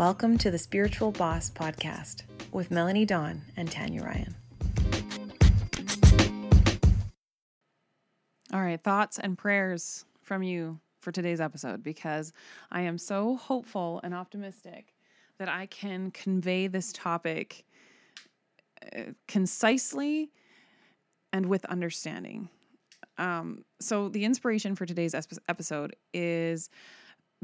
Welcome to the Spiritual Boss Podcast with Melanie Dawn and Tanya Ryan. All right, thoughts and prayers from you for today's episode because I am so hopeful and optimistic that I can convey this topic uh, concisely and with understanding. Um, so, the inspiration for today's episode is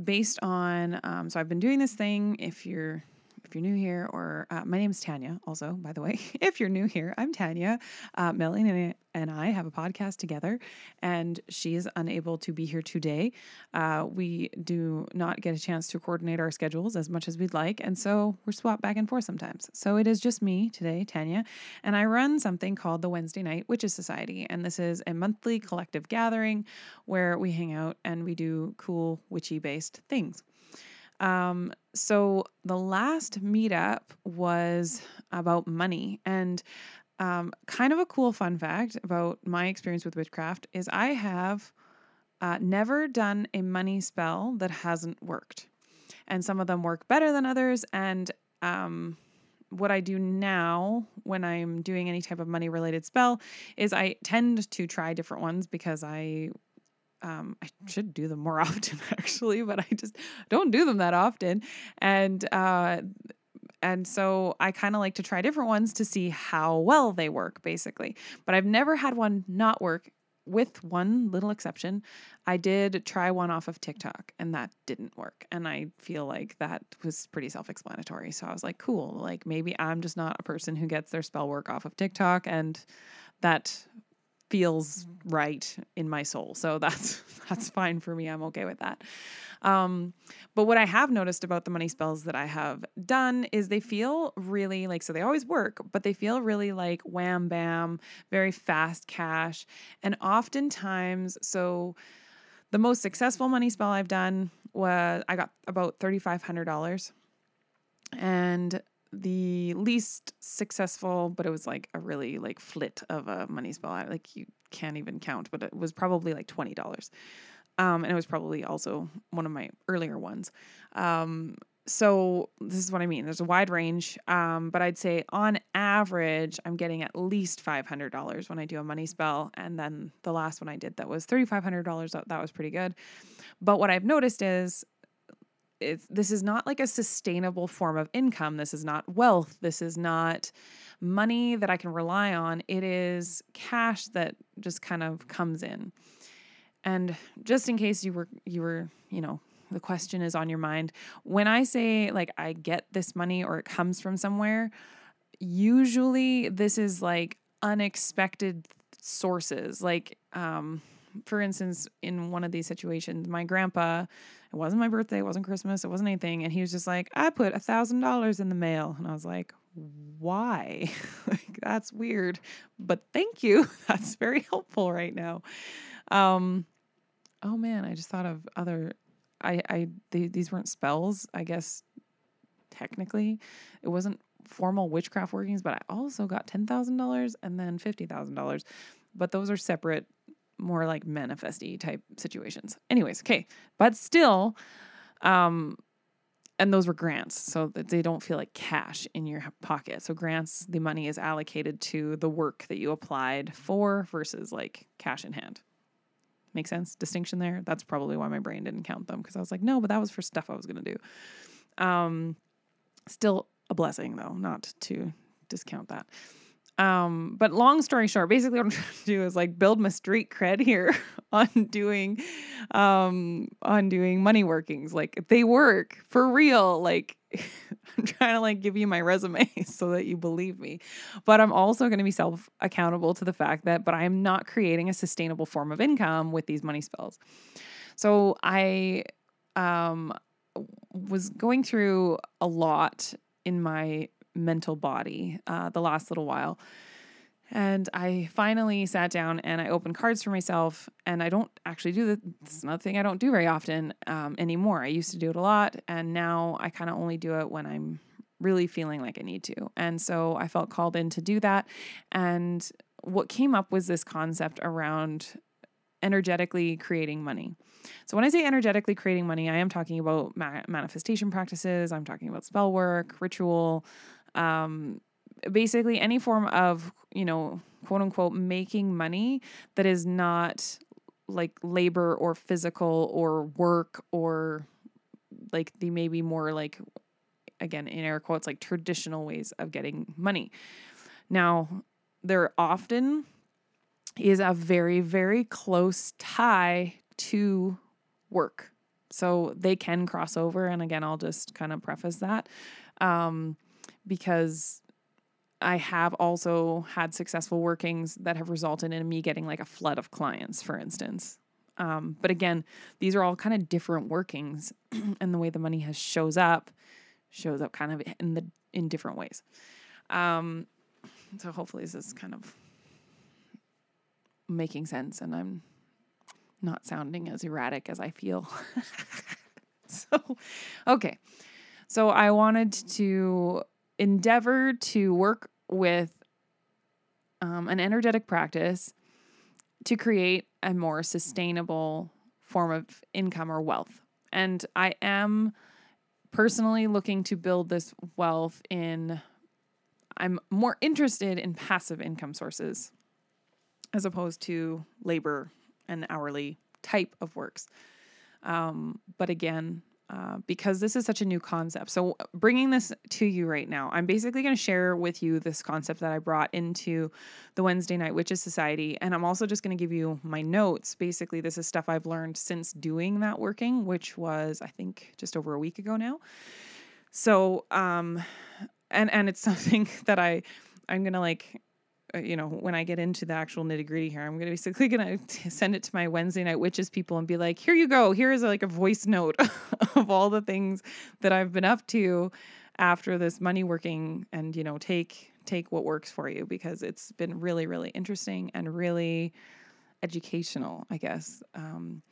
based on. Um, so, I've been doing this thing. If you're if you're new here, or uh, my name is Tanya, also, by the way. if you're new here, I'm Tanya. Uh, Melanie and I have a podcast together, and she is unable to be here today. Uh, we do not get a chance to coordinate our schedules as much as we'd like, and so we're swapped back and forth sometimes. So it is just me today, Tanya, and I run something called the Wednesday Night Witches Society, and this is a monthly collective gathering where we hang out and we do cool witchy based things. Um, so the last meetup was about money and um, kind of a cool fun fact about my experience with witchcraft is I have uh, never done a money spell that hasn't worked. And some of them work better than others. And um, what I do now when I'm doing any type of money related spell is I tend to try different ones because I um, I should do them more often actually, but I just don't do them that often. And uh, and so I kind of like to try different ones to see how well they work, basically. But I've never had one not work, with one little exception. I did try one off of TikTok and that didn't work. And I feel like that was pretty self explanatory. So I was like, cool, like maybe I'm just not a person who gets their spell work off of TikTok. And that feels right in my soul. So that's that's fine for me. I'm okay with that. Um, but what I have noticed about the money spells that I have done is they feel really like so they always work, but they feel really like wham bam, very fast cash. And oftentimes, so the most successful money spell I've done was I got about $3,500. And the least successful, but it was like a really like flit of a money spell. Like you can't even count, but it was probably like twenty dollars. Um, and it was probably also one of my earlier ones. Um, so this is what I mean. There's a wide range, um, but I'd say on average, I'm getting at least five hundred dollars when I do a money spell, and then the last one I did that was thirty five hundred dollars. That was pretty good. But what I've noticed is it's this is not like a sustainable form of income. This is not wealth. This is not money that I can rely on. It is cash that just kind of comes in. And just in case you were you were, you know, the question is on your mind, when I say like I get this money or it comes from somewhere, usually this is like unexpected sources. Like um for instance, in one of these situations, my grandpa, it wasn't my birthday, it wasn't Christmas, it wasn't anything. And he was just like, I put a thousand dollars in the mail. And I was like, why? like, that's weird. But thank you. That's very helpful right now. Um, oh man, I just thought of other I, I they, these weren't spells, I guess technically. It wasn't formal witchcraft workings, but I also got ten thousand dollars and then fifty thousand dollars. But those are separate more like manifesty type situations. Anyways, okay. But still, um, and those were grants, so that they don't feel like cash in your pocket. So grants, the money is allocated to the work that you applied for versus like cash in hand. Make sense? Distinction there. That's probably why my brain didn't count them because I was like, no, but that was for stuff I was gonna do. Um, still a blessing though, not to discount that. Um, but long story short, basically what I'm trying to do is like build my street cred here on doing um on doing money workings. Like they work for real. Like I'm trying to like give you my resume so that you believe me. But I'm also going to be self accountable to the fact that but I'm not creating a sustainable form of income with these money spells. So I um was going through a lot in my mental body uh, the last little while. And I finally sat down and I opened cards for myself. And I don't actually do this. It's another thing I don't do very often um, anymore. I used to do it a lot. And now I kind of only do it when I'm really feeling like I need to. And so I felt called in to do that. And what came up was this concept around energetically creating money. So when I say energetically creating money, I am talking about ma- manifestation practices. I'm talking about spell work, ritual, um, basically any form of you know quote unquote making money that is not like labor or physical or work or like the maybe more like again in air quotes like traditional ways of getting money. Now there often is a very very close tie to work. So they can cross over and again i'll just kind of preface that. Um, because I have also had successful workings that have resulted in me getting like a flood of clients, for instance. Um, but again, these are all kind of different workings, and the way the money has shows up shows up kind of in the in different ways. Um, so hopefully this is kind of making sense, and I'm not sounding as erratic as I feel. so, okay, so I wanted to endeavor to work with um, an energetic practice to create a more sustainable form of income or wealth. And I am personally looking to build this wealth in, I'm more interested in passive income sources as opposed to labor and hourly type of works. Um, but again, uh, because this is such a new concept. So, bringing this to you right now, I'm basically going to share with you this concept that I brought into the Wednesday Night Witches Society. And I'm also just going to give you my notes. Basically, this is stuff I've learned since doing that working, which was, I think, just over a week ago now. So, um, and and it's something that I I'm gonna like you know, when I get into the actual nitty gritty here, I'm going to basically going to send it to my Wednesday night witches people and be like, here you go. Here is like a voice note of all the things that I've been up to after this money working and, you know, take, take what works for you because it's been really, really interesting and really educational, I guess. Um,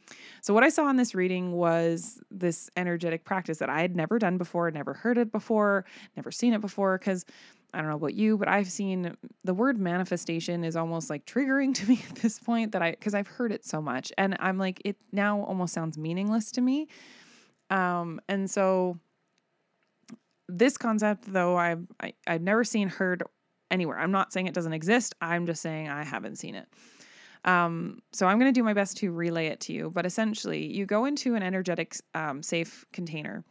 so, what I saw in this reading was this energetic practice that I had never done before, never heard it before, never seen it before. Because I don't know about you, but I've seen the word manifestation is almost like triggering to me at this point that I, because I've heard it so much. And I'm like, it now almost sounds meaningless to me. Um, and so, this concept, though, I've, I, have i have never seen, heard anywhere. I'm not saying it doesn't exist. I'm just saying I haven't seen it. Um, so I'm going to do my best to relay it to you. But essentially, you go into an energetic um, safe container.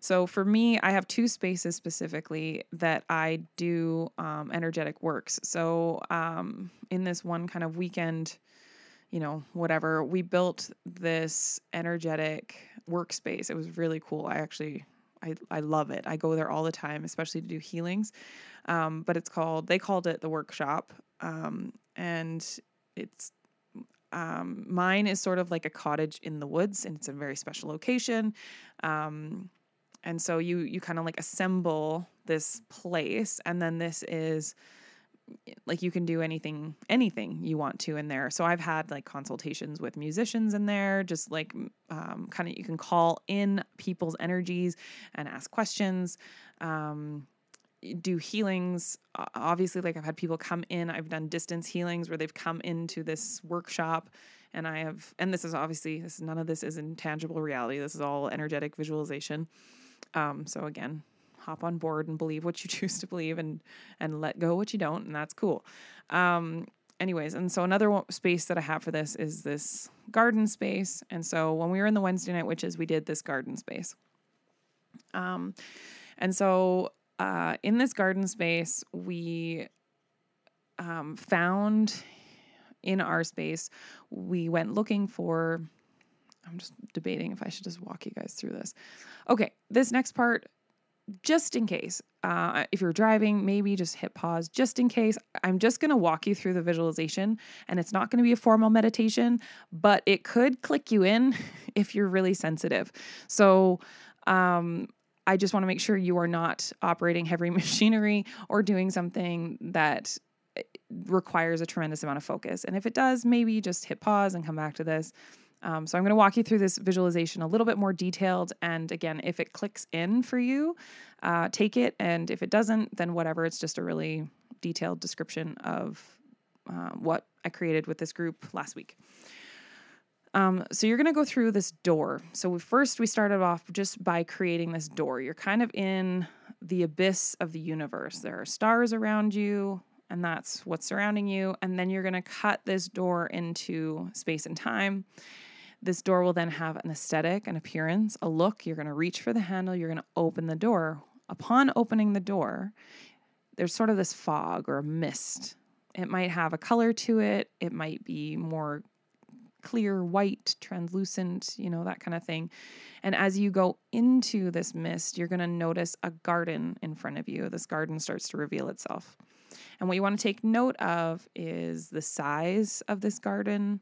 So for me, I have two spaces specifically that I do um, energetic works. So um, in this one kind of weekend, you know, whatever, we built this energetic workspace. It was really cool. I actually I, I love it. I go there all the time, especially to do healings. Um, but it's called, they called it the workshop. Um, and it's um, mine is sort of like a cottage in the woods, and it's a very special location. Um, and so you you kind of like assemble this place, and then this is like you can do anything anything you want to in there. So i've had like consultations with musicians in there just like um, kind of you can call in people's energies and ask questions um, do healings. Obviously like i've had people come in i've done distance healings where they've come into this workshop and i have and this is obviously this none of this is intangible reality. This is all energetic visualization um, so again hop on board and believe what you choose to believe and and let go what you don't and that's cool um, anyways and so another space that i have for this is this garden space and so when we were in the wednesday night witches we did this garden space um, and so uh, in this garden space, we um, found in our space, we went looking for. I'm just debating if I should just walk you guys through this. Okay, this next part, just in case, uh, if you're driving, maybe just hit pause just in case. I'm just going to walk you through the visualization, and it's not going to be a formal meditation, but it could click you in if you're really sensitive. So, um, I just want to make sure you are not operating heavy machinery or doing something that eh, requires a tremendous amount of focus. And if it does, maybe just hit pause and come back to this. Um, so I'm going to walk you through this visualization a little bit more detailed. And again, if it clicks in for you, uh, take it. And if it doesn't, then whatever. It's just a really detailed description of uh, what I created with this group last week. Um, so you're going to go through this door. So we, first we started off just by creating this door. You're kind of in the abyss of the universe. There are stars around you, and that's what's surrounding you. And then you're going to cut this door into space and time. This door will then have an aesthetic, an appearance, a look. You're going to reach for the handle, you're going to open the door. Upon opening the door, there's sort of this fog or mist. It might have a color to it, it might be more clear, white, translucent, you know, that kind of thing. And as you go into this mist, you're going to notice a garden in front of you. This garden starts to reveal itself. And what you want to take note of is the size of this garden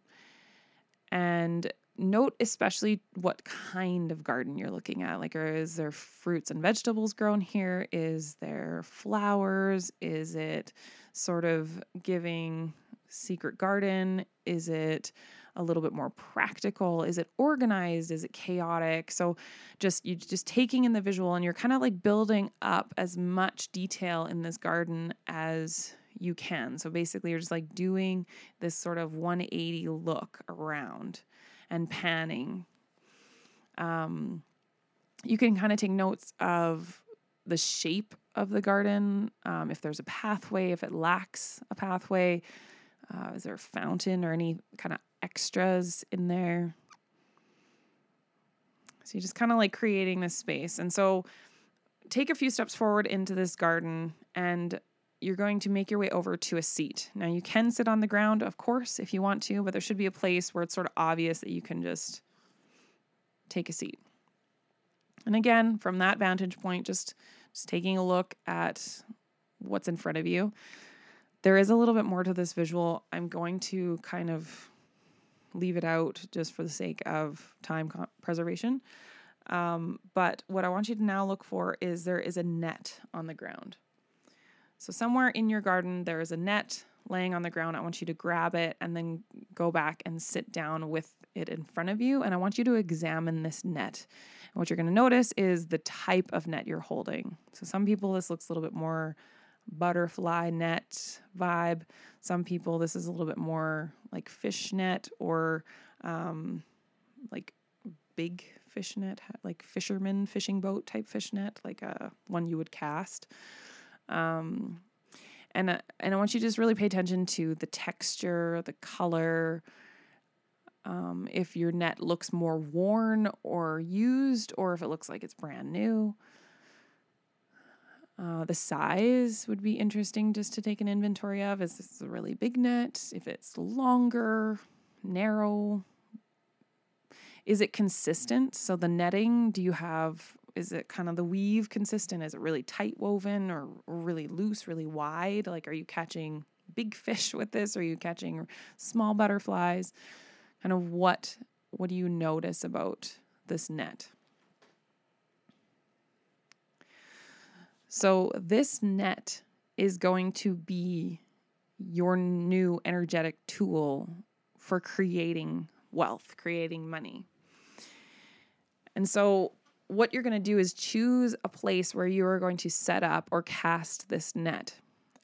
and note especially what kind of garden you're looking at. Like, is there fruits and vegetables grown here? Is there flowers? Is it sort of giving secret garden? Is it a little bit more practical? Is it organized? Is it chaotic? So just you just taking in the visual and you're kind of like building up as much detail in this garden as you can. So basically you're just like doing this sort of 180 look around and panning. Um you can kind of take notes of the shape of the garden, um, if there's a pathway, if it lacks a pathway, uh, is there a fountain or any kind of extras in there? So you just kind of like creating this space. And so take a few steps forward into this garden and you're going to make your way over to a seat. Now, you can sit on the ground, of course, if you want to, but there should be a place where it's sort of obvious that you can just take a seat. And again, from that vantage point, just just taking a look at what's in front of you. There is a little bit more to this visual. I'm going to kind of leave it out just for the sake of time preservation. Um, but what I want you to now look for is there is a net on the ground. So, somewhere in your garden, there is a net laying on the ground. I want you to grab it and then go back and sit down with it in front of you. And I want you to examine this net. And what you're going to notice is the type of net you're holding. So, some people, this looks a little bit more butterfly net vibe. Some people, this is a little bit more like fish net or um, like big fish net, like fisherman fishing boat type fish net, like a one you would cast. Um, and uh, and I want you to just really pay attention to the texture, the color. Um, if your net looks more worn or used, or if it looks like it's brand new. Uh, the size would be interesting just to take an inventory of. Is this a really big net? If it's longer, narrow, is it consistent? So the netting, do you have is it kind of the weave consistent? Is it really tight woven or really loose, really wide? Like are you catching big fish with this? Are you catching small butterflies? Kind of what what do you notice about this net? So, this net is going to be your new energetic tool for creating wealth, creating money. And so, what you're going to do is choose a place where you are going to set up or cast this net.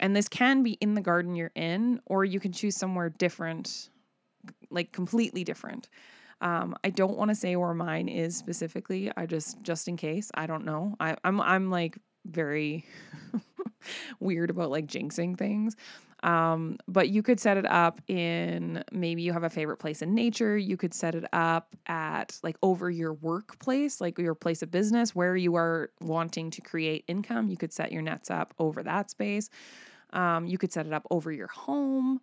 And this can be in the garden you're in, or you can choose somewhere different, like completely different. Um, I don't want to say where mine is specifically. I just, just in case, I don't know. I, I'm, I'm like very weird about like jinxing things. Um, but you could set it up in maybe you have a favorite place in nature. You could set it up at like over your workplace, like your place of business where you are wanting to create income. You could set your nets up over that space. Um, you could set it up over your home.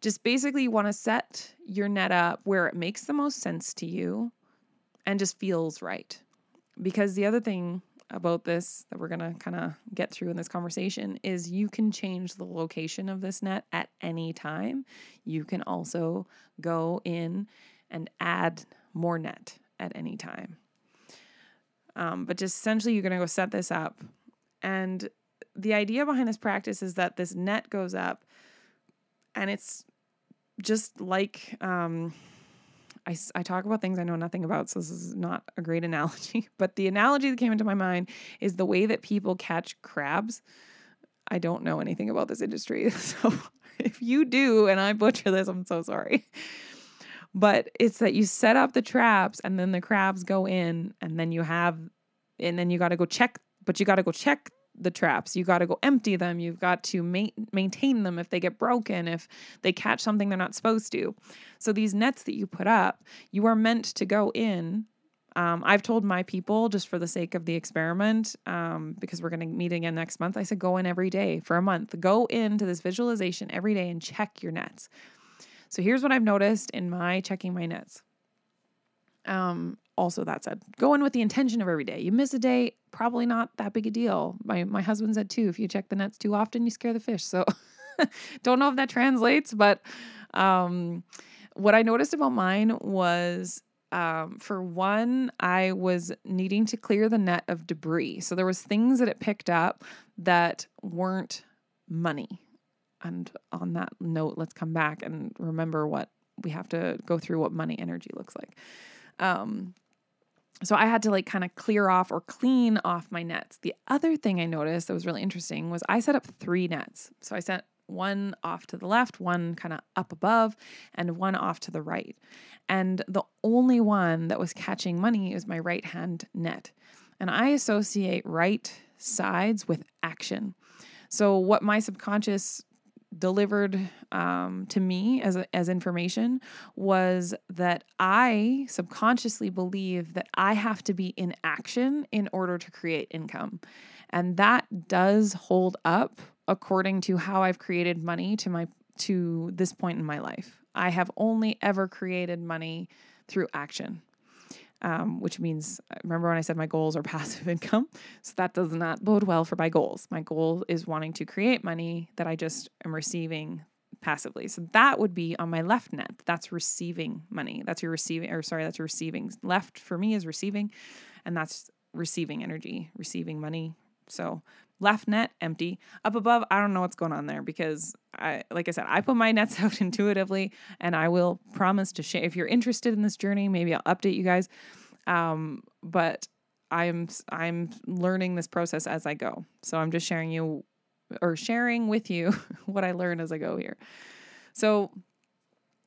Just basically, you want to set your net up where it makes the most sense to you and just feels right. Because the other thing about this that we're going to kind of get through in this conversation is you can change the location of this net at any time. You can also go in and add more net at any time. Um, but just essentially, you're going to go set this up. And the idea behind this practice is that this net goes up and it's just like um, I, I talk about things I know nothing about, so this is not a great analogy. But the analogy that came into my mind is the way that people catch crabs. I don't know anything about this industry. So if you do and I butcher this, I'm so sorry. but it's that you set up the traps and then the crabs go in and then you have and then you got to go check but you got to go check the traps. You got to go empty them. You've got to ma- maintain them if they get broken, if they catch something they're not supposed to. So, these nets that you put up, you are meant to go in. Um, I've told my people, just for the sake of the experiment, um, because we're going to meet again next month, I said go in every day for a month. Go into this visualization every day and check your nets. So, here's what I've noticed in my checking my nets. Um, also that said, go in with the intention of every day. You miss a day, probably not that big a deal. My my husband said too, if you check the nets too often, you scare the fish. So don't know if that translates, but um, what I noticed about mine was um, for one, I was needing to clear the net of debris. So there was things that it picked up that weren't money. And on that note, let's come back and remember what we have to go through what money energy looks like. Um, so I had to like kind of clear off or clean off my nets. The other thing I noticed that was really interesting was I set up three nets. So I sent one off to the left, one kind of up above, and one off to the right. And the only one that was catching money is my right hand net. And I associate right sides with action. So, what my subconscious delivered um, to me as, as information was that I subconsciously believe that I have to be in action in order to create income. And that does hold up according to how I've created money to my to this point in my life. I have only ever created money through action um, which means uh, remember when I said my goals are passive income? So that does not bode well for my goals. My goal is wanting to create money that I just am receiving passively. So that would be on my left net. That's receiving money. That's your receiving, or sorry, that's your receiving. Left for me is receiving, and that's receiving energy, receiving money. So left net empty. Up above, I don't know what's going on there because I like I said, I put my nets out intuitively and I will promise to share if you're interested in this journey, maybe I'll update you guys. Um, but I'm I'm learning this process as I go. So I'm just sharing you or sharing with you what I learn as I go here. So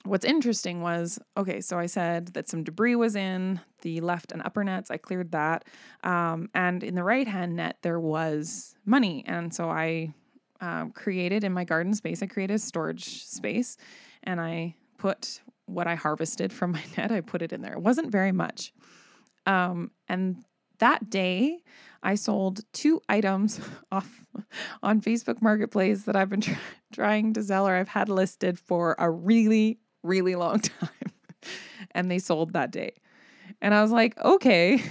what's interesting was okay, so I said that some debris was in the left and upper nets. I cleared that. Um, and in the right hand net, there was money. And so I um, created in my garden space, I created a storage space and I put what I harvested from my net, I put it in there. It wasn't very much. Um, and that day, I sold two items off on Facebook Marketplace that I've been tr- trying to sell or I've had listed for a really, really long time. and they sold that day. And I was like, okay,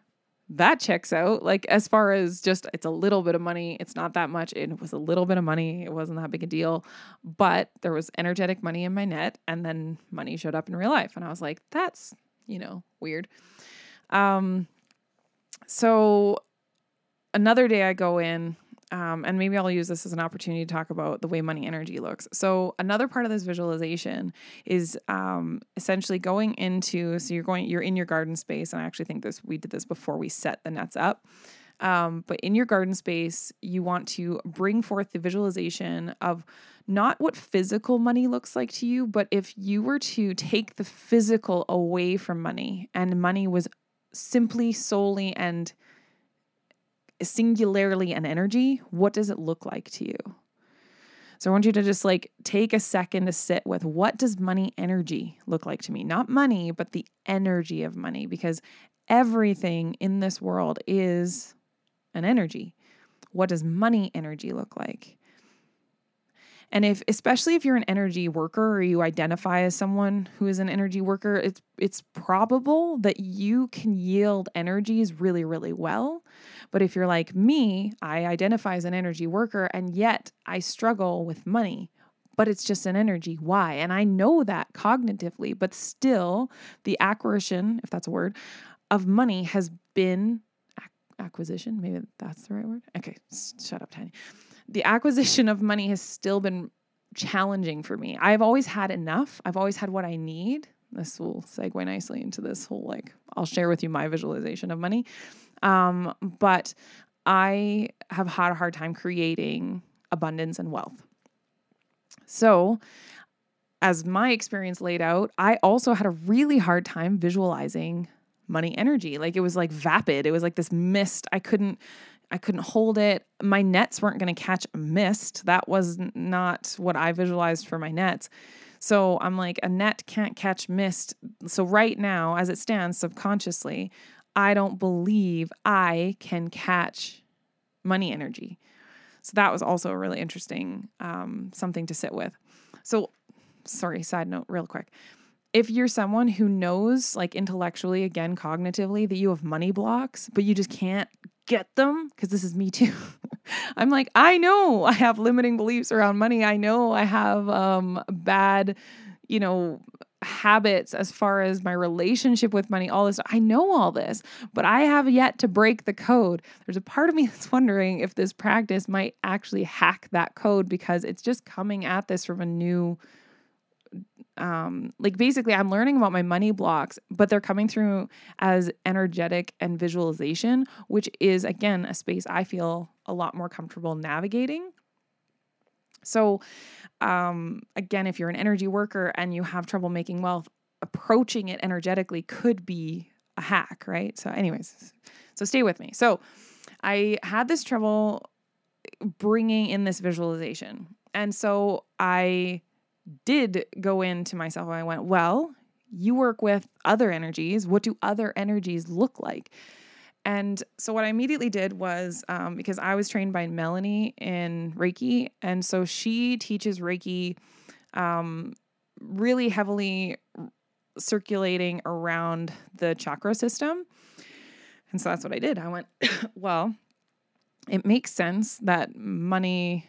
that checks out. Like, as far as just it's a little bit of money, it's not that much. It was a little bit of money. It wasn't that big a deal. But there was energetic money in my net. And then money showed up in real life. And I was like, that's, you know, weird. Um, so another day I go in um, and maybe I'll use this as an opportunity to talk about the way money energy looks. So another part of this visualization is um, essentially going into so you're going you're in your garden space, and I actually think this we did this before we set the nets up. Um, but in your garden space, you want to bring forth the visualization of not what physical money looks like to you, but if you were to take the physical away from money and money was simply, solely, and singularly an energy, what does it look like to you? So I want you to just like take a second to sit with what does money energy look like to me? Not money, but the energy of money, because everything in this world is an energy. What does money energy look like? And if especially if you're an energy worker or you identify as someone who is an energy worker, it's it's probable that you can yield energies really really well. But if you're like me, I identify as an energy worker and yet I struggle with money. But it's just an energy. Why? And I know that cognitively, but still the acquisition, if that's a word, of money has been acquisition. Maybe that's the right word. Okay, shut up, Tanya the acquisition of money has still been challenging for me. I've always had enough, I've always had what I need. This will segue nicely into this whole like, I'll share with you my visualization of money. Um, but I have had a hard time creating abundance and wealth. So as my experience laid out, I also had a really hard time visualizing money energy. Like it was like vapid. It was like this mist. I couldn't I couldn't hold it. My nets weren't going to catch a mist. That was not what I visualized for my nets. So I'm like, a net can't catch mist. So right now, as it stands subconsciously, I don't believe I can catch money energy. So that was also a really interesting um, something to sit with. So, sorry, side note, real quick. If you're someone who knows, like intellectually, again, cognitively, that you have money blocks, but you just can't get them, because this is me too. I'm like, I know I have limiting beliefs around money. I know I have um, bad, you know, habits as far as my relationship with money, all this. I know all this, but I have yet to break the code. There's a part of me that's wondering if this practice might actually hack that code because it's just coming at this from a new um like basically I'm learning about my money blocks, but they're coming through as energetic and visualization, which is again a space I feel a lot more comfortable navigating. So um again, if you're an energy worker and you have trouble making wealth, approaching it energetically could be a hack, right? So anyways, so stay with me. So I had this trouble bringing in this visualization. And so I did go into myself and I went, well, you work with other energies. What do other energies look like? And so what I immediately did was um, because I was trained by Melanie in Reiki, and so she teaches Reiki um, really heavily circulating around the chakra system. And so that's what I did. I went, well, it makes sense that money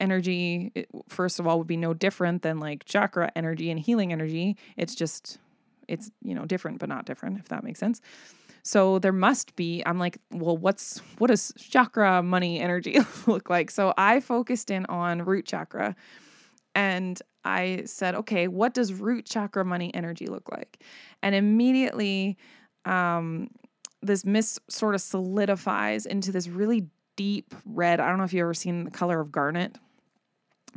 energy first of all would be no different than like chakra energy and healing energy. It's just it's you know different but not different if that makes sense. So there must be i'm like well what's what does chakra money energy look like? So i focused in on root chakra and i said okay what does root chakra money energy look like? And immediately um this mist sort of solidifies into this really deep red. I don't know if you've ever seen the color of garnet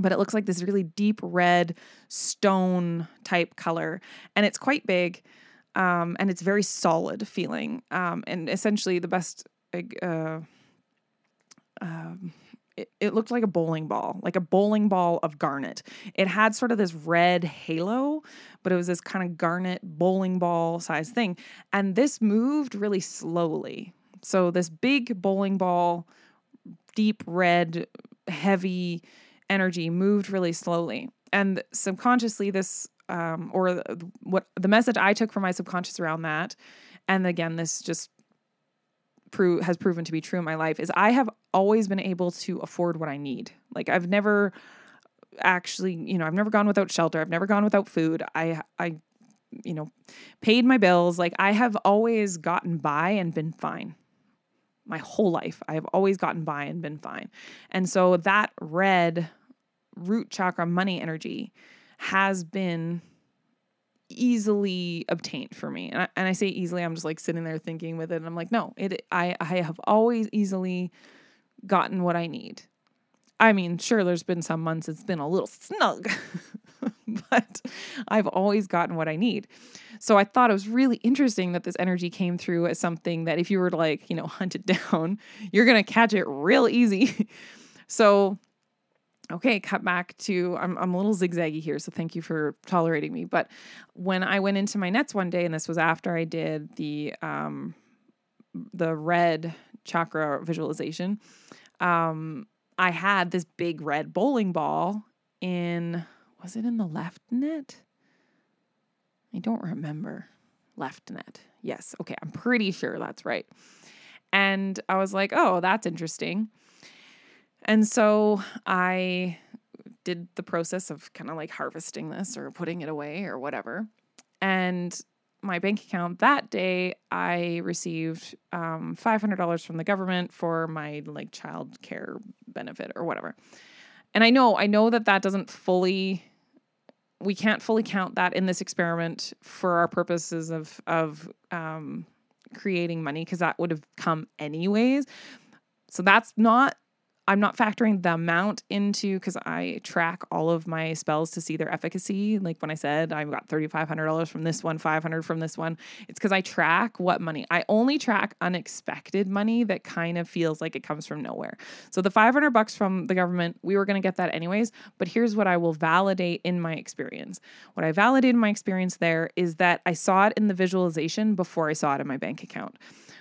but it looks like this really deep red stone type color. And it's quite big um, and it's very solid feeling um, and essentially the best uh, uh, it, it looked like a bowling ball like a bowling ball of garnet. It had sort of this red halo but it was this kind of garnet bowling ball size thing. And this moved really slowly. So this big bowling ball deep red heavy energy moved really slowly. And subconsciously, this, um, or what the message I took from my subconscious around that, and again, this just prove has proven to be true in my life, is I have always been able to afford what I need. Like I've never actually, you know, I've never gone without shelter. I've never gone without food. I, I, you know, paid my bills. Like I have always gotten by and been fine my whole life. I have always gotten by and been fine. And so that red root chakra money energy has been easily obtained for me. And I, and I say easily, I'm just like sitting there thinking with it. And I'm like, no, it, I, I have always easily gotten what I need. I mean, sure, there's been some months it's been a little snug, but I've always gotten what I need. So I thought it was really interesting that this energy came through as something that if you were to like, you know, hunt it down, you're going to catch it real easy. so okay, cut back to I'm I'm a little zigzaggy here, so thank you for tolerating me. But when I went into my nets one day, and this was after I did the um the red chakra visualization, um, I had this big red bowling ball in was it in the left net? I don't remember. Left net. Yes. Okay. I'm pretty sure that's right. And I was like, oh, that's interesting. And so I did the process of kind of like harvesting this or putting it away or whatever. And my bank account that day, I received um, $500 from the government for my like child care benefit or whatever. And I know, I know that that doesn't fully, we can't fully count that in this experiment for our purposes of, of, um, creating money because that would have come anyways. So that's not I'm not factoring the amount into because I track all of my spells to see their efficacy. Like when I said I've got $3,500 from this one, 500 from this one, it's because I track what money. I only track unexpected money that kind of feels like it comes from nowhere. So the 500 bucks from the government, we were going to get that anyways. But here's what I will validate in my experience. What I validate in my experience there is that I saw it in the visualization before I saw it in my bank account.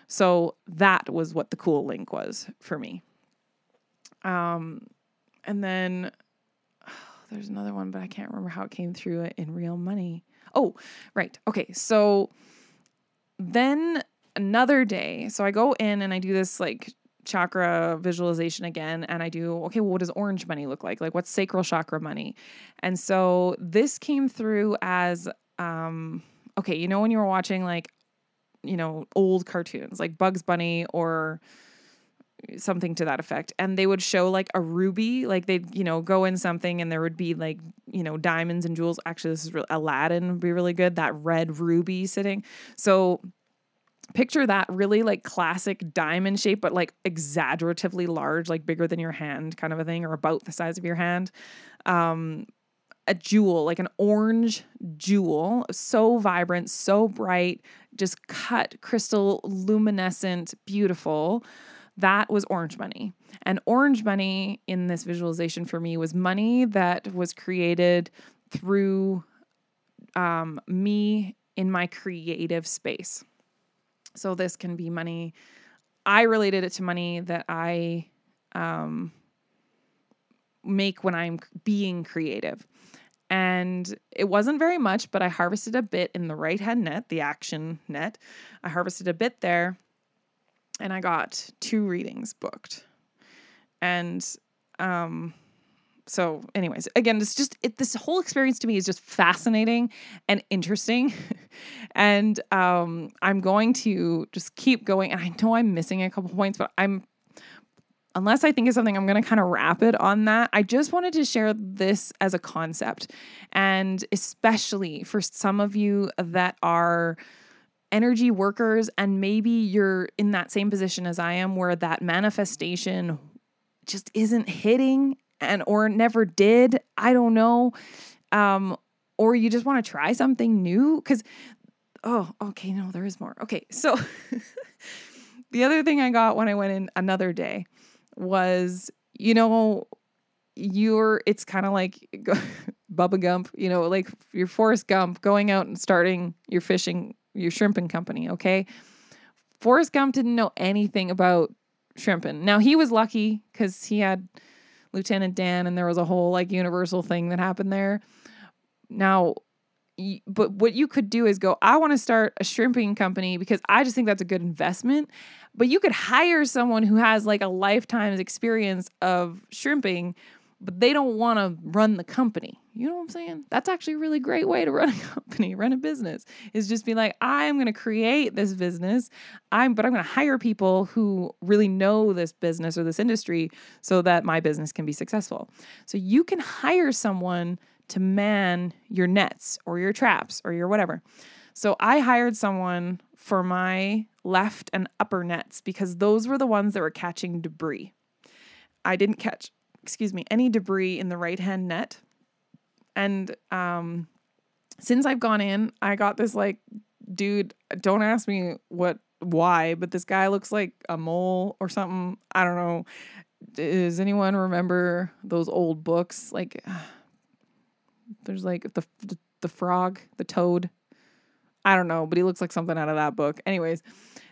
So that was what the cool link was for me. Um, and then oh, there's another one, but I can't remember how it came through in real money. Oh, right. Okay. So then another day, so I go in and I do this like chakra visualization again and I do okay well what does orange money look like like what's sacral chakra money and so this came through as um okay you know when you were watching like you know old cartoons like Bugs Bunny or something to that effect. And they would show like a ruby like they'd you know go in something and there would be like you know diamonds and jewels. Actually this is real aladdin would be really good that red ruby sitting. So picture that really like classic diamond shape but like exaggeratively large like bigger than your hand kind of a thing or about the size of your hand. Um a jewel like an orange jewel so vibrant so bright just cut crystal luminescent beautiful that was orange money. And orange money in this visualization for me was money that was created through um, me in my creative space. So this can be money. I related it to money that I um, make when I'm being creative. And it wasn't very much, but I harvested a bit in the right hand net, the action net. I harvested a bit there and I got two readings booked. And um so anyways, again, it's just it, this whole experience to me is just fascinating and interesting. and um I'm going to just keep going and I know I'm missing a couple points, but I'm unless I think of something, I'm going to kind of wrap it on that. I just wanted to share this as a concept. And especially for some of you that are energy workers and maybe you're in that same position as I am where that manifestation just isn't hitting and or never did, I don't know. Um or you just want to try something new cuz oh, okay, no, there is more. Okay. So the other thing I got when I went in another day was you know you're it's kind of like Bubba Gump, you know, like your Forrest Gump going out and starting your fishing your shrimping company, okay? Forrest Gump didn't know anything about shrimping. Now he was lucky because he had Lieutenant Dan and there was a whole like universal thing that happened there. Now, but what you could do is go, I want to start a shrimping company because I just think that's a good investment. But you could hire someone who has like a lifetime's experience of shrimping but they don't want to run the company. You know what I'm saying? That's actually a really great way to run a company, run a business. Is just be like, I'm going to create this business. I'm but I'm going to hire people who really know this business or this industry so that my business can be successful. So you can hire someone to man your nets or your traps or your whatever. So I hired someone for my left and upper nets because those were the ones that were catching debris. I didn't catch excuse me, any debris in the right hand net. And um, since I've gone in, I got this like, dude, don't ask me what, why, but this guy looks like a mole or something. I don't know. Does anyone remember those old books? Like, there's like the, the, the frog, the toad. I don't know, but he looks like something out of that book. Anyways,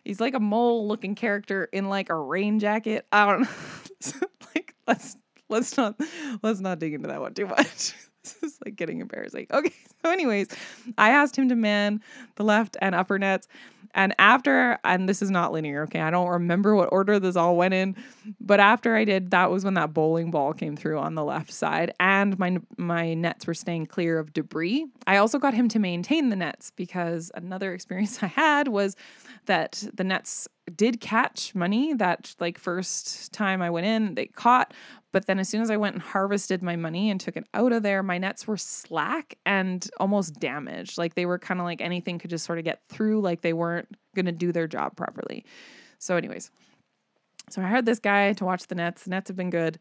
he's like a mole looking character in like a rain jacket. I don't know. like, let's let's not let's not dig into that one too much. this is like getting embarrassing. Okay, so anyways, I asked him to man the left and upper nets. And after, and this is not linear, okay, I don't remember what order this all went in, but after I did, that was when that bowling ball came through on the left side, and my my nets were staying clear of debris. I also got him to maintain the nets because another experience I had was that the nets did catch money that like first time I went in, they caught, but then as soon as I went and harvested my money and took it out of there, my nets were slack and almost damaged. Like they were kind of like anything could just sort of get through, like they weren't going to do their job properly. So, anyways, So I hired this guy to watch the nets. The nets have been good.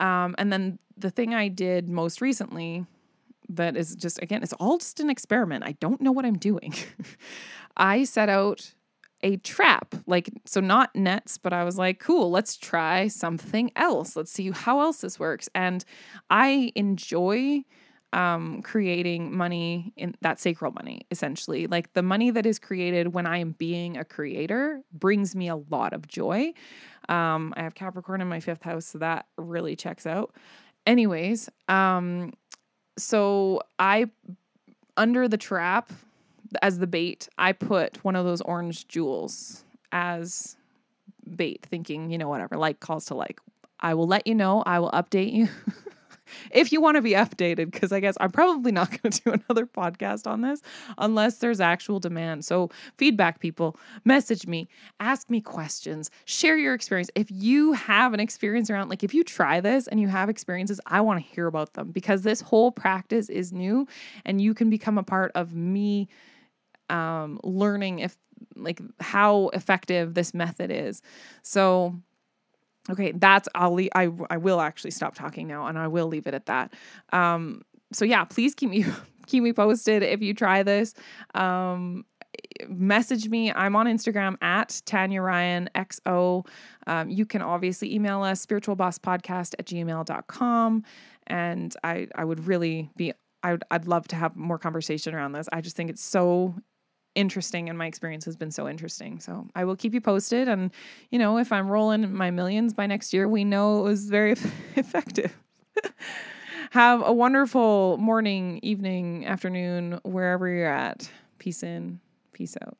Um, and then the thing I did most recently that is just, again, it's all just an experiment. I don't know what I'm doing. I set out a trap, like, so not nets, but I was like, cool, let's try something else. Let's see how else this works. And I enjoy um, creating money in that sacral money, essentially. Like the money that is created when I am being a creator brings me a lot of joy. Um, I have Capricorn in my fifth house, so that really checks out. Anyways, um, so I under the trap as the bait, I put one of those orange jewels as bait, thinking, you know, whatever, like calls to like. I will let you know. I will update you. if you want to be updated, because I guess I'm probably not going to do another podcast on this unless there's actual demand. So, feedback people, message me, ask me questions, share your experience. If you have an experience around, like if you try this and you have experiences, I want to hear about them because this whole practice is new and you can become a part of me um, learning if like how effective this method is. So, Okay, that's I'll leave, I I will actually stop talking now and I will leave it at that. Um so yeah, please keep me keep me posted if you try this. Um message me. I'm on Instagram at Tanya Ryan XO. Um, you can obviously email us spiritualbosspodcast at gmail.com. And I, I would really be, I would, I'd love to have more conversation around this. I just think it's so interesting and my experience has been so interesting. So I will keep you posted. And, you know, if I'm rolling my millions by next year, we know it was very effective. Have a wonderful morning, evening, afternoon, wherever you're at. Peace in, peace out.